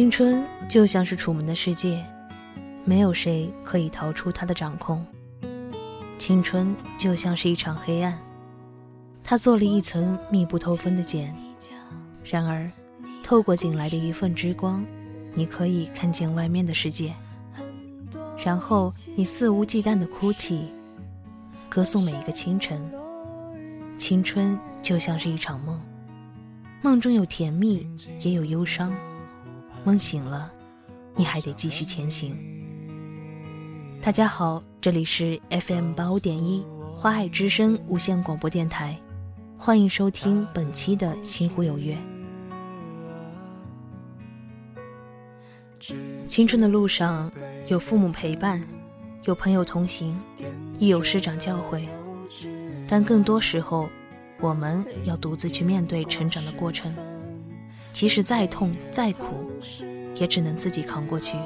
青春就像是楚门的世界，没有谁可以逃出他的掌控。青春就像是一场黑暗，他做了一层密不透风的茧。然而，透过进来的一份之光，你可以看见外面的世界。然后，你肆无忌惮地哭泣，歌颂每一个清晨。青春就像是一场梦，梦中有甜蜜，也有忧伤。梦醒了，你还得继续前行。大家好。这里是 FM 八五点一花海之声无线广播电台，欢迎收听本期的《心湖有约》。青春的路上，有父母陪伴，有朋友同行，亦有师长教诲，但更多时候，我们要独自去面对成长的过程，即使再痛再苦，也只能自己扛过去。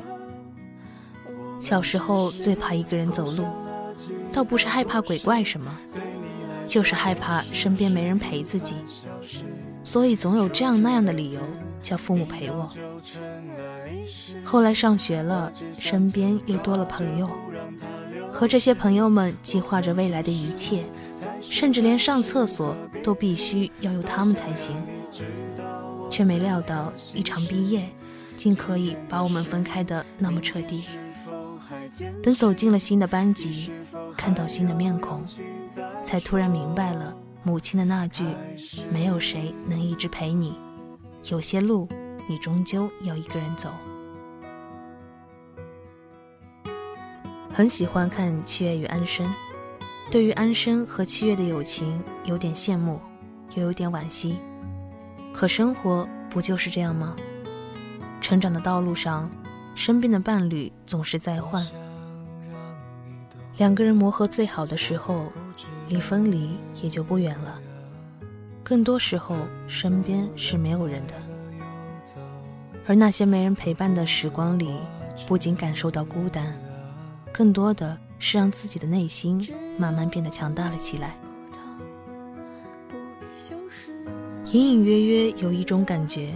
小时候最怕一个人走路，倒不是害怕鬼怪什么，就是害怕身边没人陪自己，所以总有这样那样的理由叫父母陪我。后来上学了，身边又多了朋友，和这些朋友们计划着未来的一切，甚至连上厕所都必须要由他们才行，却没料到一场毕业，竟可以把我们分开的那么彻底。等走进了新的班级，看到新的面孔，才突然明白了母亲的那句：“没有谁能一直陪你，有些路你终究要一个人走。”很喜欢看七月与安生，对于安生和七月的友情有点羡慕，又有点惋惜。可生活不就是这样吗？成长的道路上，身边的伴侣总是在换。两个人磨合最好的时候，离分离也就不远了。更多时候，身边是没有人的，而那些没人陪伴的时光里，不仅感受到孤单，更多的是让自己的内心慢慢变得强大了起来。隐隐约约有一种感觉，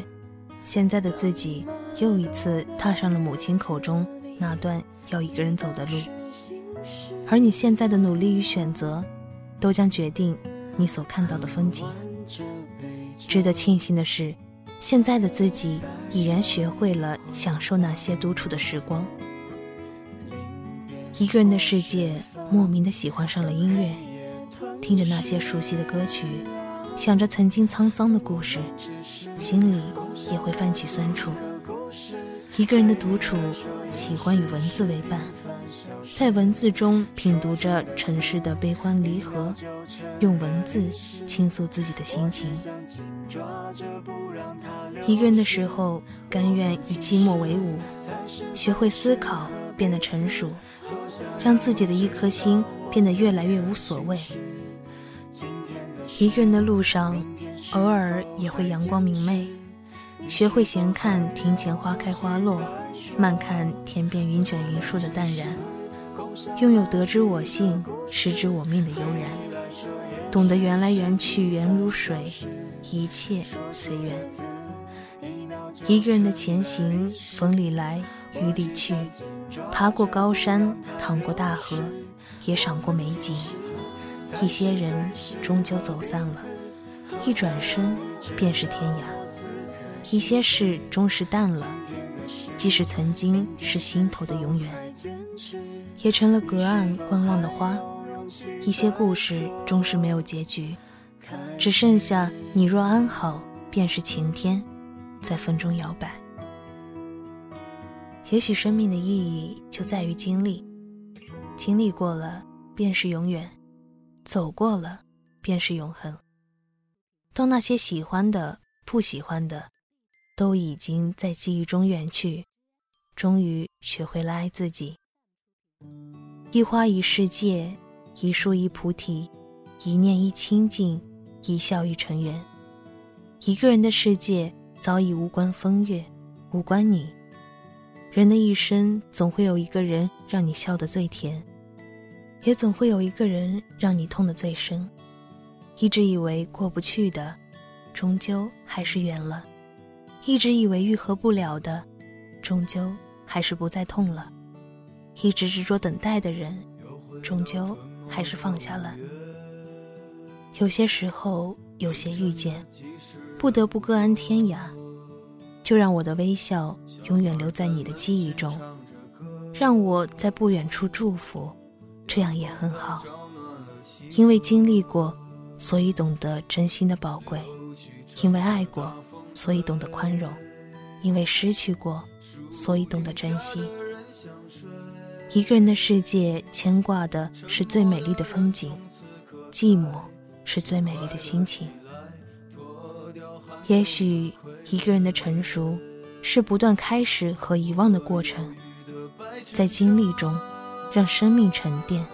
现在的自己又一次踏上了母亲口中那段要一个人走的路。而你现在的努力与选择，都将决定你所看到的风景。值得庆幸的是，现在的自己已然学会了享受那些独处的时光。一个人的世界，莫名的喜欢上了音乐，听着那些熟悉的歌曲，想着曾经沧桑的故事，心里也会泛起酸楚。一个人的独处，喜欢与文字为伴。在文字中品读着尘世的悲欢离合，用文字倾诉自己的心情。一个人的时候，甘愿与寂寞为伍，学会思考，变得成熟，让自己的一颗心变得越来越无所谓。一个人的路上，偶尔也会阳光明媚，学会闲看庭前花开花落，慢看天边云卷云舒的淡然。拥有得知我幸，失之我命的悠然，懂得缘来缘去缘如水，一切随缘。一个人的前行，风里来，雨里去，爬过高山，淌过大河，也赏过美景。一些人终究走散了，一转身便是天涯。一些事终是淡了，即使曾经是心头的永远。也成了隔岸观望的花，一些故事终是没有结局，只剩下你若安好，便是晴天，在风中摇摆。也许生命的意义就在于经历，经历过了便是永远，走过了便是永恒。当那些喜欢的、不喜欢的，都已经在记忆中远去，终于学会了爱自己。一花一世界，一树一菩提，一念一清净，一笑一尘缘。一个人的世界早已无关风月，无关你。人的一生总会有一个人让你笑得最甜，也总会有一个人让你痛得最深。一直以为过不去的，终究还是远了；一直以为愈合不了的，终究还是不再痛了；一直执着等待的人，终究还是放下了。有些时候，有些遇见，不得不各安天涯，就让我的微笑永远留在你的记忆中，让我在不远处祝福，这样也很好。因为经历过，所以懂得真心的宝贵；因为爱过，所以懂得宽容；因为失去过，所以懂得珍惜。一个人的世界，牵挂的是最美丽的风景，寂寞是最美丽的心情。也许一个人的成熟，是不断开始和遗忘的过程，在经历中，让生命沉淀。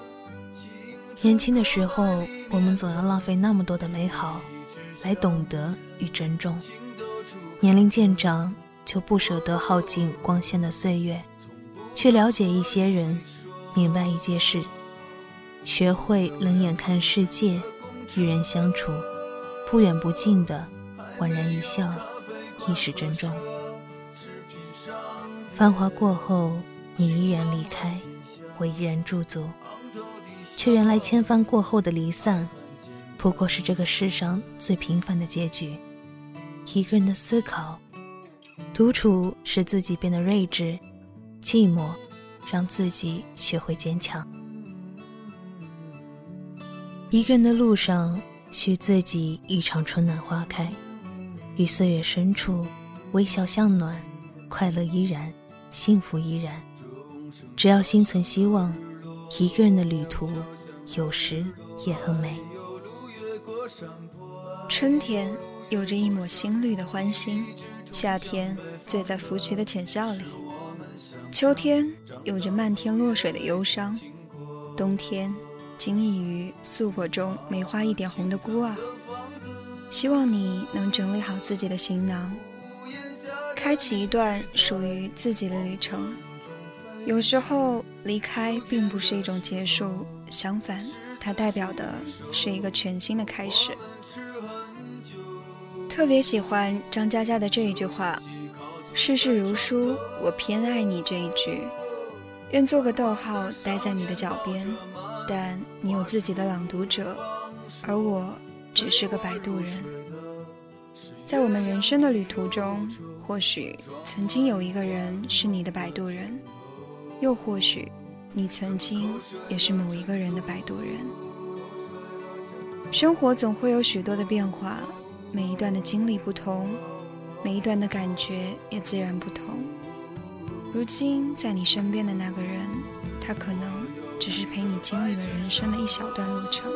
年轻的时候，我们总要浪费那么多的美好，来懂得与珍重；年龄渐长，就不舍得耗尽光鲜的岁月。去了解一些人，明白一件事，学会冷眼看世界，与人相处，不远不近的，宛然一笑，亦是珍重。繁华过后，你依然离开，我依然驻足，却原来千帆过后的离散，不过是这个世上最平凡的结局。一个人的思考，独处使自己变得睿智。寂寞，让自己学会坚强。一个人的路上，许自己一场春暖花开，于岁月深处，微笑向暖，快乐依然，幸福依然。只要心存希望，一个人的旅途，有时也很美。春天有着一抹新绿的欢欣，夏天醉在芙蕖的浅笑里。秋天有着漫天落水的忧伤，冬天惊异于素裹中梅花一点红的孤傲。希望你能整理好自己的行囊，开启一段属于自己的旅程。有时候离开并不是一种结束，相反，它代表的是一个全新的开始。特别喜欢张嘉佳的这一句话。世事如书，我偏爱你这一句。愿做个逗号，待在你的脚边。但你有自己的朗读者，而我只是个摆渡人。在我们人生的旅途中，或许曾经有一个人是你的摆渡人，又或许你曾经也是某一个人的摆渡人。生活总会有许多的变化，每一段的经历不同。每一段的感觉也自然不同。如今在你身边的那个人，他可能只是陪你经历了人生的一小段路程，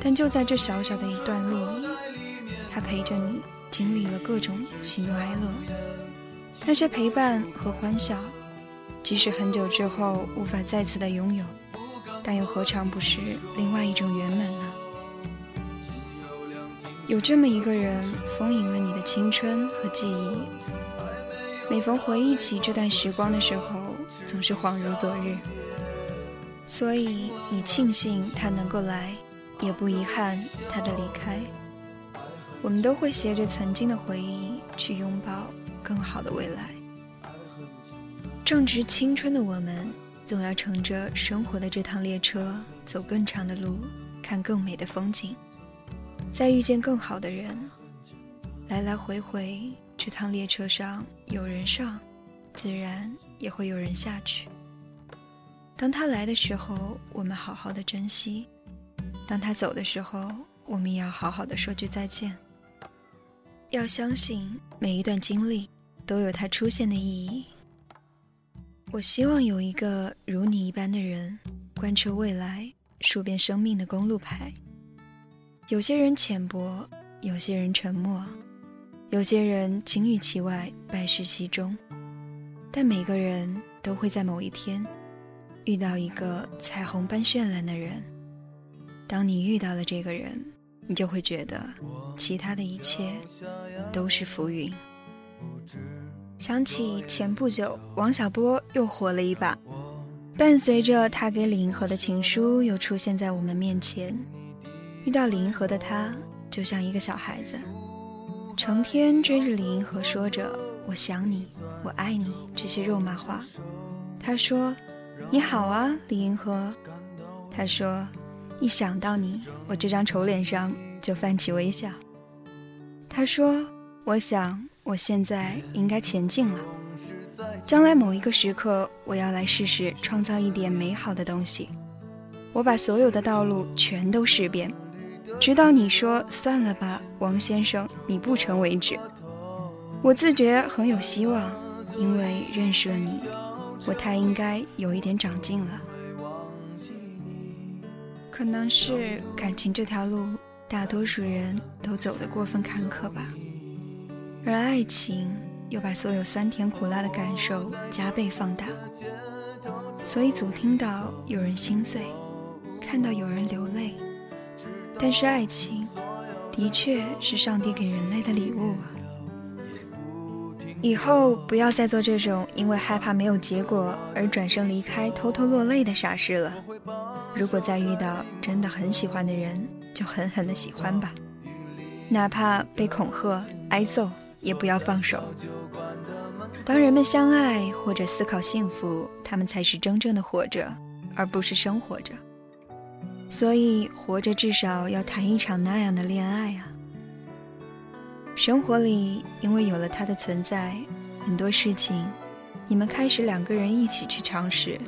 但就在这小小的一段路，他陪着你经历了各种喜怒哀乐。那些陪伴和欢笑，即使很久之后无法再次的拥有，但又何尝不是另外一种圆满呢？有这么一个人，丰盈了你的青春和记忆。每逢回忆起这段时光的时候，总是恍如昨日。所以你庆幸他能够来，也不遗憾他的离开。我们都会携着曾经的回忆，去拥抱更好的未来。正值青春的我们，总要乘着生活的这趟列车，走更长的路，看更美的风景。再遇见更好的人，来来回回，这趟列车上有人上，自然也会有人下去。当他来的时候，我们好好的珍惜；当他走的时候，我们也要好好的说句再见。要相信每一段经历都有它出现的意义。我希望有一个如你一般的人，贯彻未来，数遍生命的公路牌。有些人浅薄，有些人沉默，有些人金玉其外，败絮其中。但每个人都会在某一天遇到一个彩虹般绚烂的人。当你遇到了这个人，你就会觉得其他的一切都是浮云。想起前不久，王小波又火了一把，伴随着他给李银河的情书又出现在我们面前。遇到李银河的他，就像一个小孩子，成天追着李银河说着：“我想你，我爱你这些肉麻话。他说：“你好啊，李银河。”他说：“一想到你，我这张丑脸上就泛起微笑。”他说：“我想我现在应该前进了，将来某一个时刻，我要来试试创造一点美好的东西。我把所有的道路全都试遍，直到你说算了吧，王先生，你不成为止。我自觉很有希望，因为认识了你，我太应该有一点长进了。可能是感情这条路。”大多数人都走得过分坎坷吧，而爱情又把所有酸甜苦辣的感受加倍放大，所以总听到有人心碎，看到有人流泪。但是爱情的确是上帝给人类的礼物啊！以后不要再做这种因为害怕没有结果而转身离开、偷偷落泪的傻事了。如果再遇到真的很喜欢的人，就狠狠的喜欢吧，哪怕被恐吓、挨揍，也不要放手。当人们相爱或者思考幸福，他们才是真正的活着，而不是生活着。所以，活着至少要谈一场那样的恋爱啊！生活里，因为有了他的存在，很多事情，你们开始两个人一起去尝试。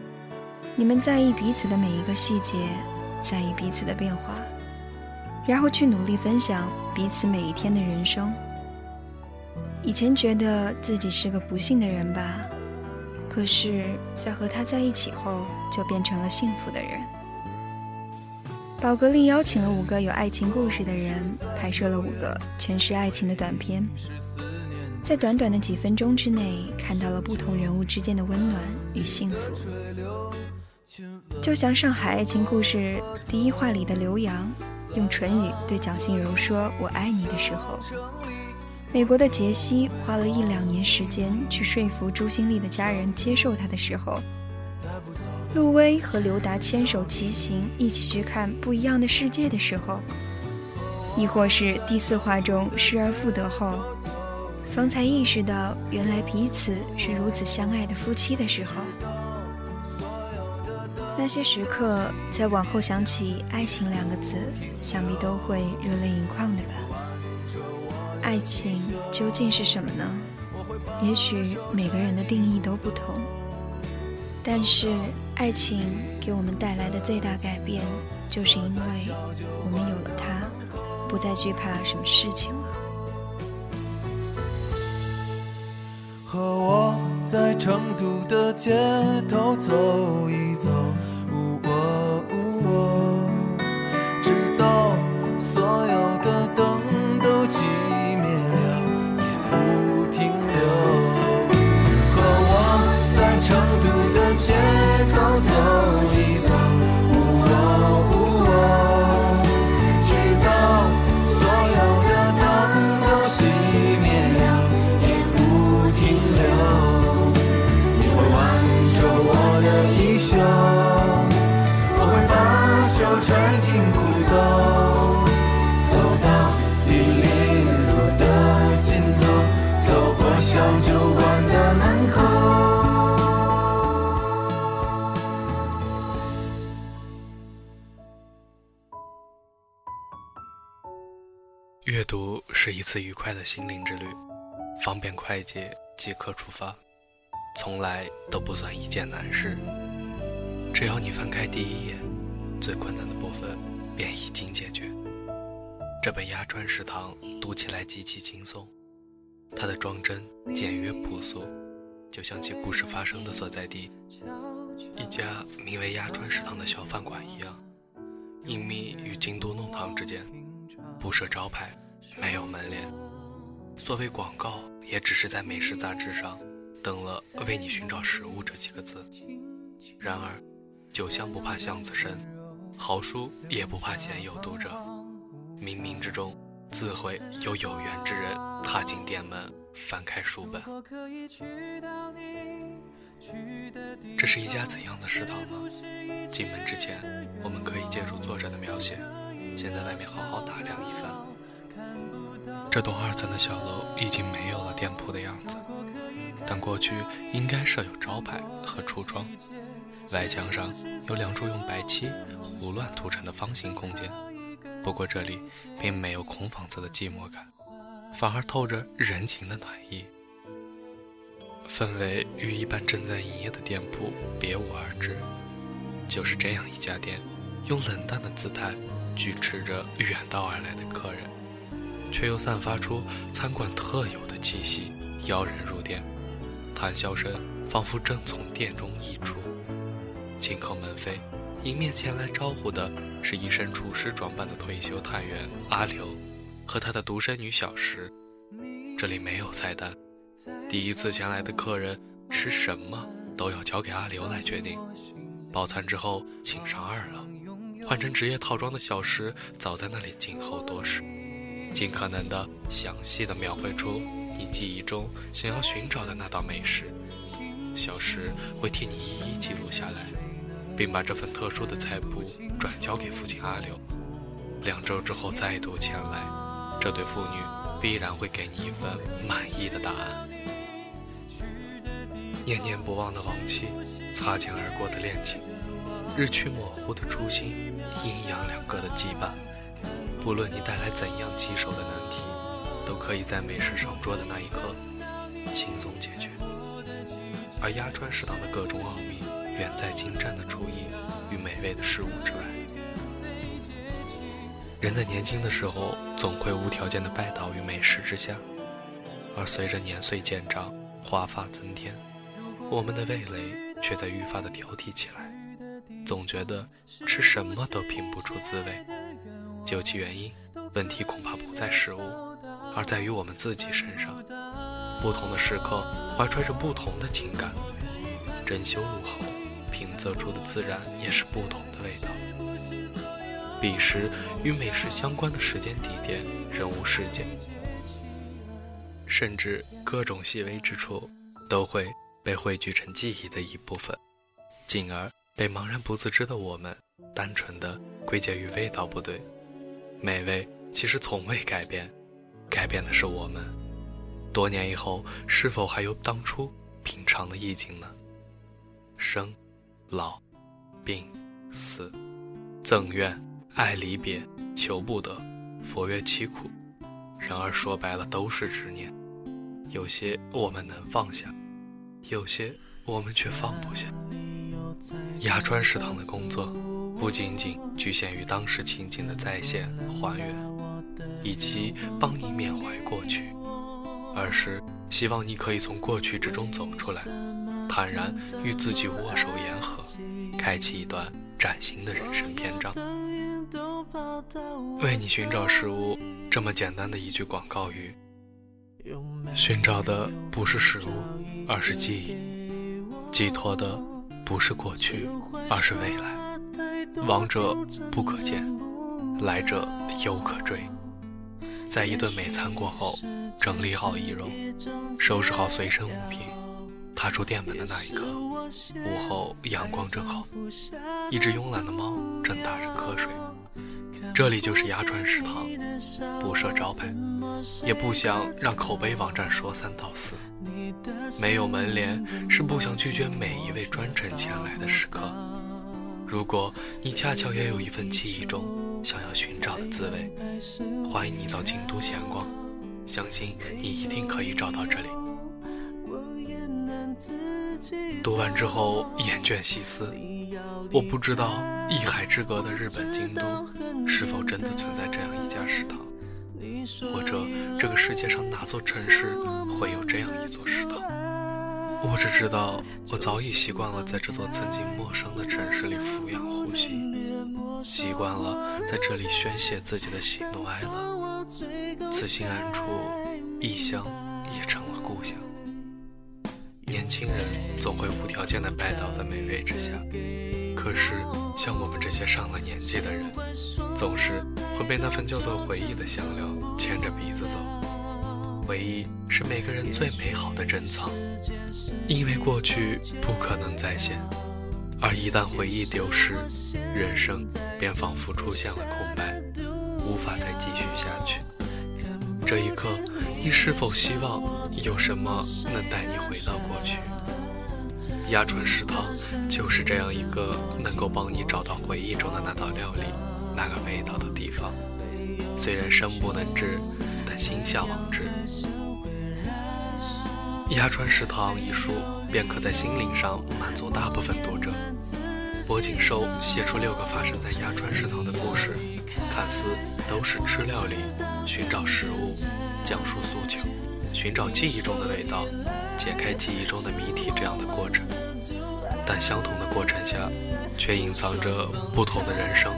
你们在意彼此的每一个细节，在意彼此的变化。然后去努力分享彼此每一天的人生。以前觉得自己是个不幸的人吧，可是，在和他在一起后，就变成了幸福的人。宝格丽邀请了五个有爱情故事的人，拍摄了五个全是爱情的短片，在短短的几分钟之内，看到了不同人物之间的温暖与幸福。就像《上海爱情故事》第一话里的刘洋。用唇语对蒋欣柔说“我爱你”的时候，美国的杰西花了一两年时间去说服朱新丽的家人接受他的时候，陆威和刘达牵手骑行一起去看不一样的世界的时候，亦或是第四话中失而复得后，方才意识到原来彼此是如此相爱的夫妻的时候。那些时刻，在往后想起“爱情”两个字，想必都会热泪盈眶的吧。爱情究竟是什么呢？也许每个人的定义都不同。但是，爱情给我们带来的最大改变，就是因为我们有了它，不再惧怕什么事情了。和我在成都的街头走一走。次愉快的心灵之旅，方便快捷即刻出发，从来都不算一件难事。只要你翻开第一页，最困难的部分便已经解决。这本《鸭川食堂》读起来极其轻松，它的装帧简约朴素，就像其故事发生的所在地——一家名为“鸭川食堂”的小饭馆一样，隐秘于京都弄堂之间。不设招牌，没有门脸，所谓广告也只是在美食杂志上登了“为你寻找食物”这几个字。然而，酒香不怕巷子深，好书也不怕前有读者。冥冥之中，自会有有缘之人踏进店门，翻开书本。这是一家怎样的食堂呢？进门之前，我们可以借助作者的描写。先在外面好好打量一番。这栋二层的小楼已经没有了店铺的样子，但过去应该设有招牌和橱窗。外墙上有两处用白漆胡乱涂成的方形空间，不过这里并没有空房子的寂寞感，反而透着人情的暖意，氛围与一般正在营业的店铺别无二致。就是这样一家店，用冷淡的姿态拒斥着远道而来的客人，却又散发出餐馆特有的气息，邀人入店。谈笑声仿佛正从店中溢出。进口门扉，迎面前来招呼的是一身厨师装扮的退休探员阿刘，和他的独生女小石。这里没有菜单，第一次前来的客人吃什么都要交给阿刘来决定。饱餐之后，请上二楼。换成职业套装的小石早在那里静候多时，尽可能的详细的描绘出你记忆中想要寻找的那道美食，小石会替你一一记录下来。并把这份特殊的菜谱转交给父亲阿刘。两周之后再度前来，这对父女必然会给你一份满意的答案。念念不忘的往期，擦肩而过的恋情，日趋模糊的初心，阴阳两隔的羁绊。不论你带来怎样棘手的难题，都可以在美食上桌的那一刻轻松解决。而鸭川食堂的各种奥秘。远在精湛的厨艺与美味的食物之外。人在年轻的时候总会无条件的拜倒于美食之下，而随着年岁渐长，华发增添，我们的味蕾却在愈发的挑剔起来，总觉得吃什么都品不出滋味。究其原因，问题恐怕不在食物，而在于我们自己身上。不同的时刻，怀揣着不同的情感，珍馐入喉。品择出的自然也是不同的味道。彼时与美食相关的时间、地点、人物、事件，甚至各种细微之处，都会被汇聚成记忆的一部分，进而被茫然不自知的我们单纯的归结于味道不对。美味其实从未改变，改变的是我们。多年以后，是否还有当初品尝的意境呢？生。老、病、死、赠怨、爱、离别、求不得、佛曰凄苦。然而说白了都是执念，有些我们能放下，有些我们却放不下。压川食堂的工作不仅仅局限于当时情景的再现还原，以及帮你缅怀过去，而是希望你可以从过去之中走出来。坦然与自己握手言和，开启一段崭新的人生篇章。为你寻找食物，这么简单的一句广告语，寻找的不是食物，而是记忆；寄托的不是过去，而是未来。往者不可见，来者犹可追。在一顿美餐过后，整理好仪容，收拾好随身物品。踏出店门的那一刻，午后阳光正好，一只慵懒的猫正打着瞌睡。这里就是鸭川食堂，不设招牌，也不想让口碑网站说三道四。没有门帘，是不想拒绝每一位专程前来的食客。如果你恰巧也有一份记忆中想要寻找的滋味，欢迎你到京都闲逛，相信你一定可以找到这里。读完之后，厌倦细思，我不知道一海之隔的日本京都是否真的存在这样一家食堂，或者这个世界上哪座城市会有这样一座食堂。我只知道，我早已习惯了在这座曾经陌生的城市里俯仰呼吸，习惯了在这里宣泄自己的喜怒哀乐，此心安处，异乡也成了故乡。年轻人总会无条件的拜倒在美味之下，可是像我们这些上了年纪的人，总是会被那份叫做回忆的香料牵着鼻子走。回忆是每个人最美好的珍藏，因为过去不可能再现，而一旦回忆丢失，人生便仿佛出现了空白，无法再继续下去。这一刻，你是否希望有什么能带你回到过去？鸭川食堂就是这样一个能够帮你找到回忆中的那道料理、那个味道的地方。虽然生不能至，心向往之。《鸭川食堂》一书便可在心灵上满足大部分读者。柏景寿写出六个发生在鸭川食堂的故事，看似都是吃料理、寻找食物、讲述诉求、寻找记忆中的味道、解开记忆中的谜题这样的过程，但相同的过程下，却隐藏着不同的人生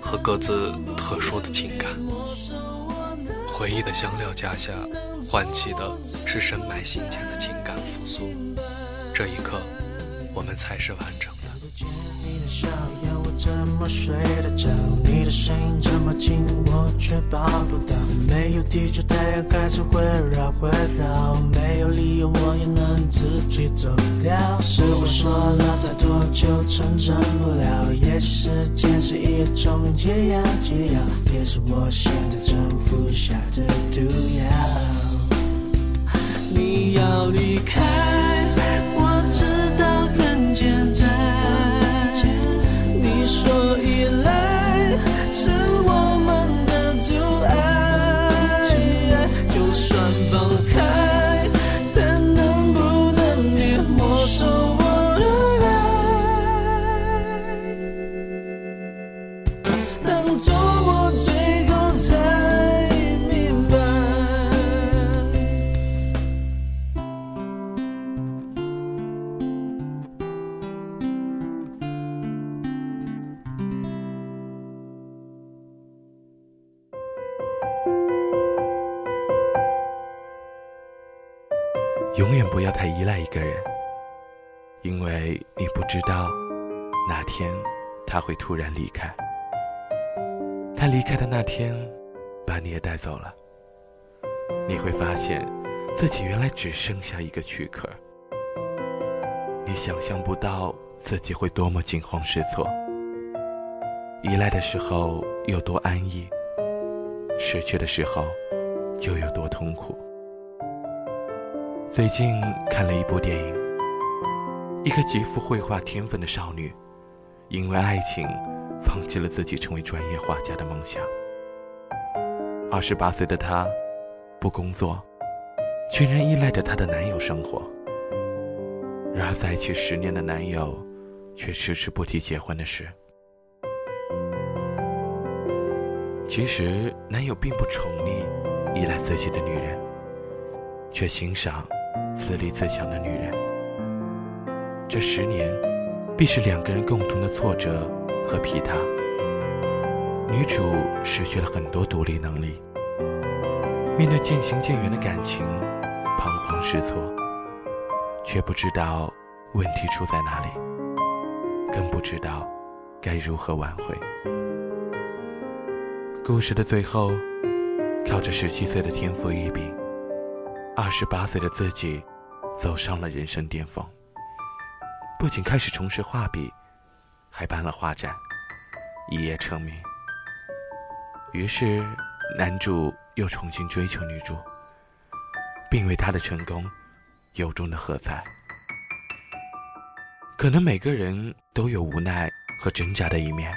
和各自特殊的情感。回忆的香料加下，唤起的是深埋心间的情感复苏。这一刻，我们才是完整。的，怎么睡得着？你的声音这么近，我却抱不到。没有地球，太阳开始围绕围绕。没有理由，我也能自己走掉。是我说了太多，就成真不了。也许时间是一种解药，解药也是我现在正服下的毒药。你要离开。突然离开。他离开的那天，把你也带走了。你会发现自己原来只剩下一个躯壳。你想象不到自己会多么惊慌失措。依赖的时候有多安逸，失去的时候就有多痛苦。最近看了一部电影，一个极富绘画天分的少女，因为爱情，放弃了自己成为专业画家的梦想。二十八岁的她，不工作，全然依赖着她的男友生活。然而在一起十年的男友，却迟迟不提结婚的事。其实男友并不宠溺、依赖自己的女人，却欣赏。自立自强的女人，这十年必是两个人共同的挫折和疲沓。女主失去了很多独立能力，面对渐行渐远的感情，彷徨失措，却不知道问题出在哪里，更不知道该如何挽回。故事的最后，靠着十七岁的天赋异禀。二十八岁的自己，走上了人生巅峰。不仅开始重拾画笔，还办了画展，一夜成名。于是，男主又重新追求女主，并为她的成功由衷的喝彩。可能每个人都有无奈和挣扎的一面，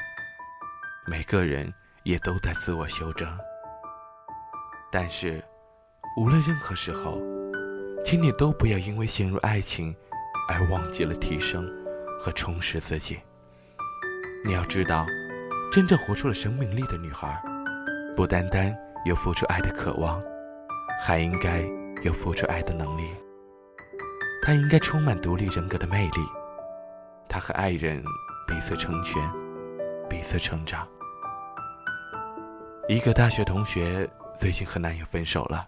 每个人也都在自我修正，但是。无论任何时候，请你都不要因为陷入爱情而忘记了提升和充实自己。你要知道，真正活出了生命力的女孩，不单单有付出爱的渴望，还应该有付出爱的能力。她应该充满独立人格的魅力。她和爱人彼此成全，彼此成长。一个大学同学最近和男友分手了。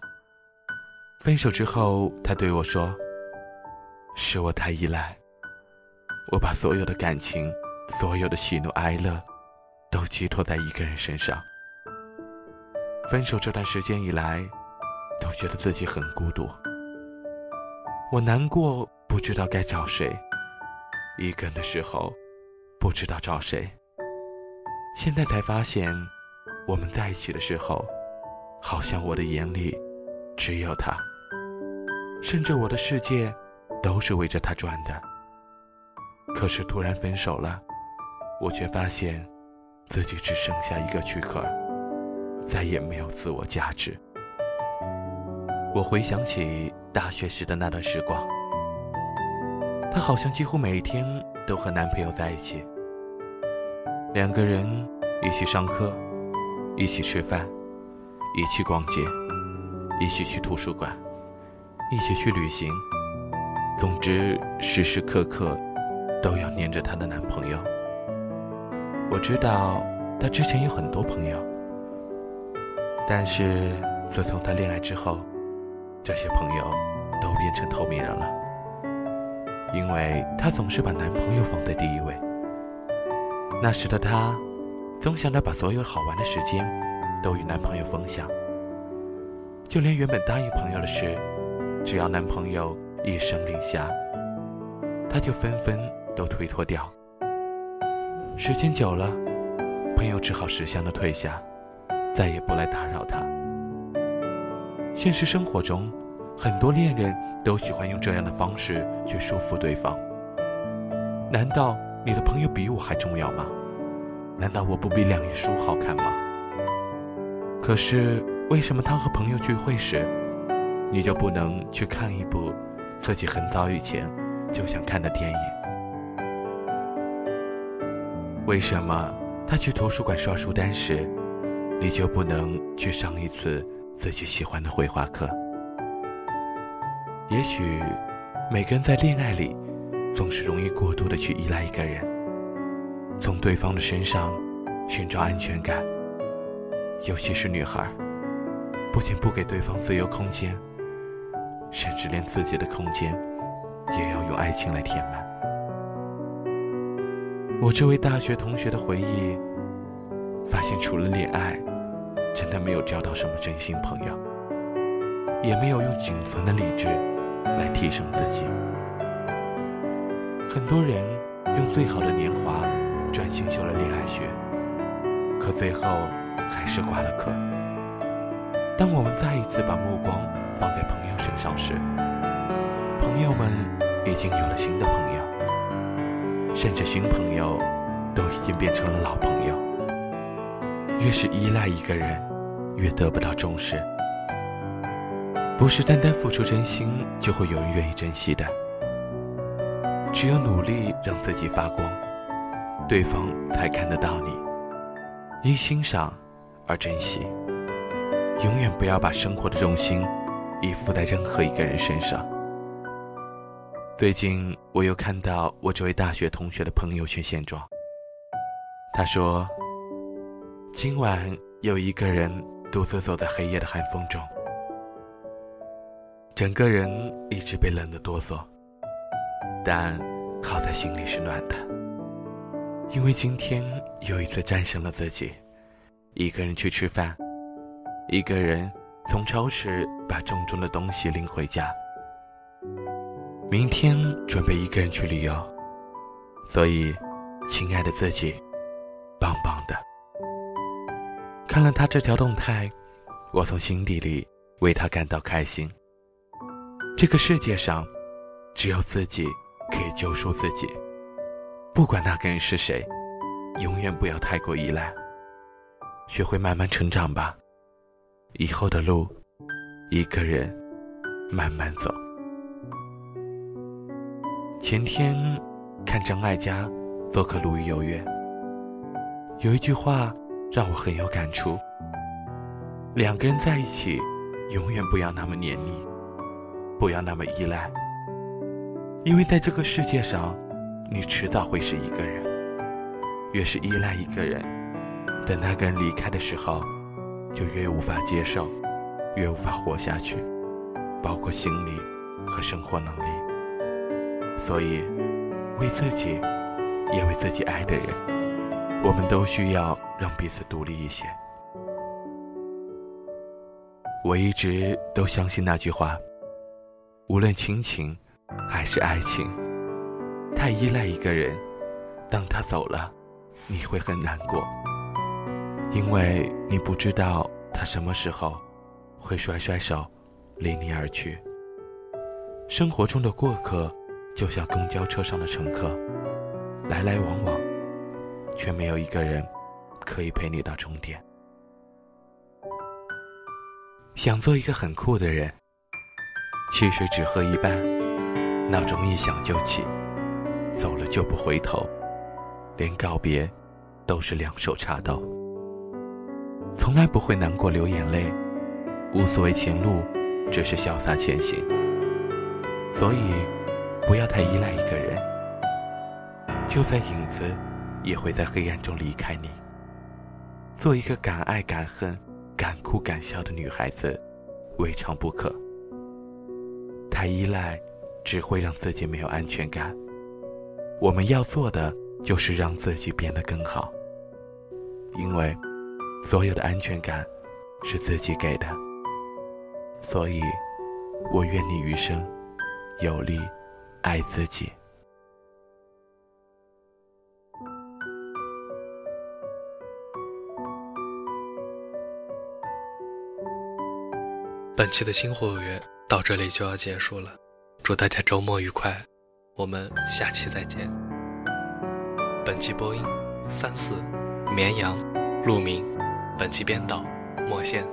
分手之后，他对我说：“是我太依赖，我把所有的感情、所有的喜怒哀乐，都寄托在一个人身上。分手这段时间以来，都觉得自己很孤独。我难过，不知道该找谁；一个人的时候，不知道找谁。现在才发现，我们在一起的时候，好像我的眼里只有他，甚至我的世界都是围着他转的。可是突然分手了，我却发现自己只剩下一个躯壳，再也没有自我价值。我回想起大学时的那段时光，她好像几乎每天都和男朋友在一起，两个人一起上课，一起吃饭。一起逛街，一起去图书馆，一起去旅行。总之，时时刻刻都要黏着她的男朋友。我知道她之前有很多朋友，但是自从她恋爱之后，这些朋友都变成透明人了，因为她总是把男朋友放在第一位。那时的她，总想着把所有好玩的时间。都与男朋友分享，就连原本答应朋友的事，只要男朋友一声令下，他就纷纷都推脱掉。时间久了，朋友只好识相的退下，再也不来打扰他。现实生活中，很多恋人都喜欢用这样的方式去束缚对方。难道你的朋友比我还重要吗？难道我不比两页书好看吗？可是，为什么他和朋友聚会时，你就不能去看一部自己很早以前就想看的电影？为什么他去图书馆刷书单时，你就不能去上一次自己喜欢的绘画课？也许，每个人在恋爱里，总是容易过度的去依赖一个人，从对方的身上寻找安全感。尤其是女孩，不仅不给对方自由空间，甚至连自己的空间也要用爱情来填满。我这位大学同学的回忆，发现除了恋爱，真的没有交到什么真心朋友，也没有用仅存的理智来提升自己。很多人用最好的年华专心修了恋爱学，可最后。还是挂了科。当我们再一次把目光放在朋友身上时，朋友们已经有了新的朋友，甚至新朋友都已经变成了老朋友。越是依赖一个人，越得不到重视。不是单单付出真心就会有人愿意珍惜的，只有努力让自己发光，对方才看得到你，因欣赏。而珍惜，永远不要把生活的重心依附在任何一个人身上。最近我又看到我这位大学同学的朋友圈现状，他说：“今晚有一个人独自走在黑夜的寒风中，整个人一直被冷得哆嗦，但好在心里是暖的，因为今天又一次战胜了自己。”一个人去吃饭，一个人从超市把重重的东西拎回家。明天准备一个人去旅游，所以，亲爱的自己，棒棒的。看了他这条动态，我从心底里为他感到开心。这个世界上，只有自己可以救赎自己，不管那个人是谁，永远不要太过依赖。学会慢慢成长吧，以后的路，一个人慢慢走。前天看张艾嘉做客《鲁豫有约》，有一句话让我很有感触：两个人在一起，永远不要那么黏腻，不要那么依赖，因为在这个世界上，你迟早会是一个人。越是依赖一个人。等那个人离开的时候，就越无法接受，越无法活下去，包括心理和生活能力。所以，为自己，也为自己爱的人，我们都需要让彼此独立一些。我一直都相信那句话：无论亲情还是爱情，太依赖一个人，当他走了，你会很难过。因为你不知道他什么时候会甩甩手，离你而去。生活中的过客，就像公交车上的乘客，来来往往，却没有一个人可以陪你到终点。想做一个很酷的人，汽水只喝一半，闹钟一响就起，走了就不回头，连告别都是两手插兜，从来不会难过流眼泪，无所谓前路，只是潇洒前行。所以，不要太依赖一个人，就算影子，也会在黑暗中离开你。做一个敢爱敢恨。敢哭敢笑的女孩子，未尝不可。太依赖，只会让自己没有安全感。我们要做的，就是让自己变得更好。因为，所有的安全感，是自己给的。所以，我愿你余生，有力爱自己。本期的星火约到这里就要结束了，祝大家周末愉快，我们下期再见。本期播音三四绵羊鹿鸣，本期编导莫羡。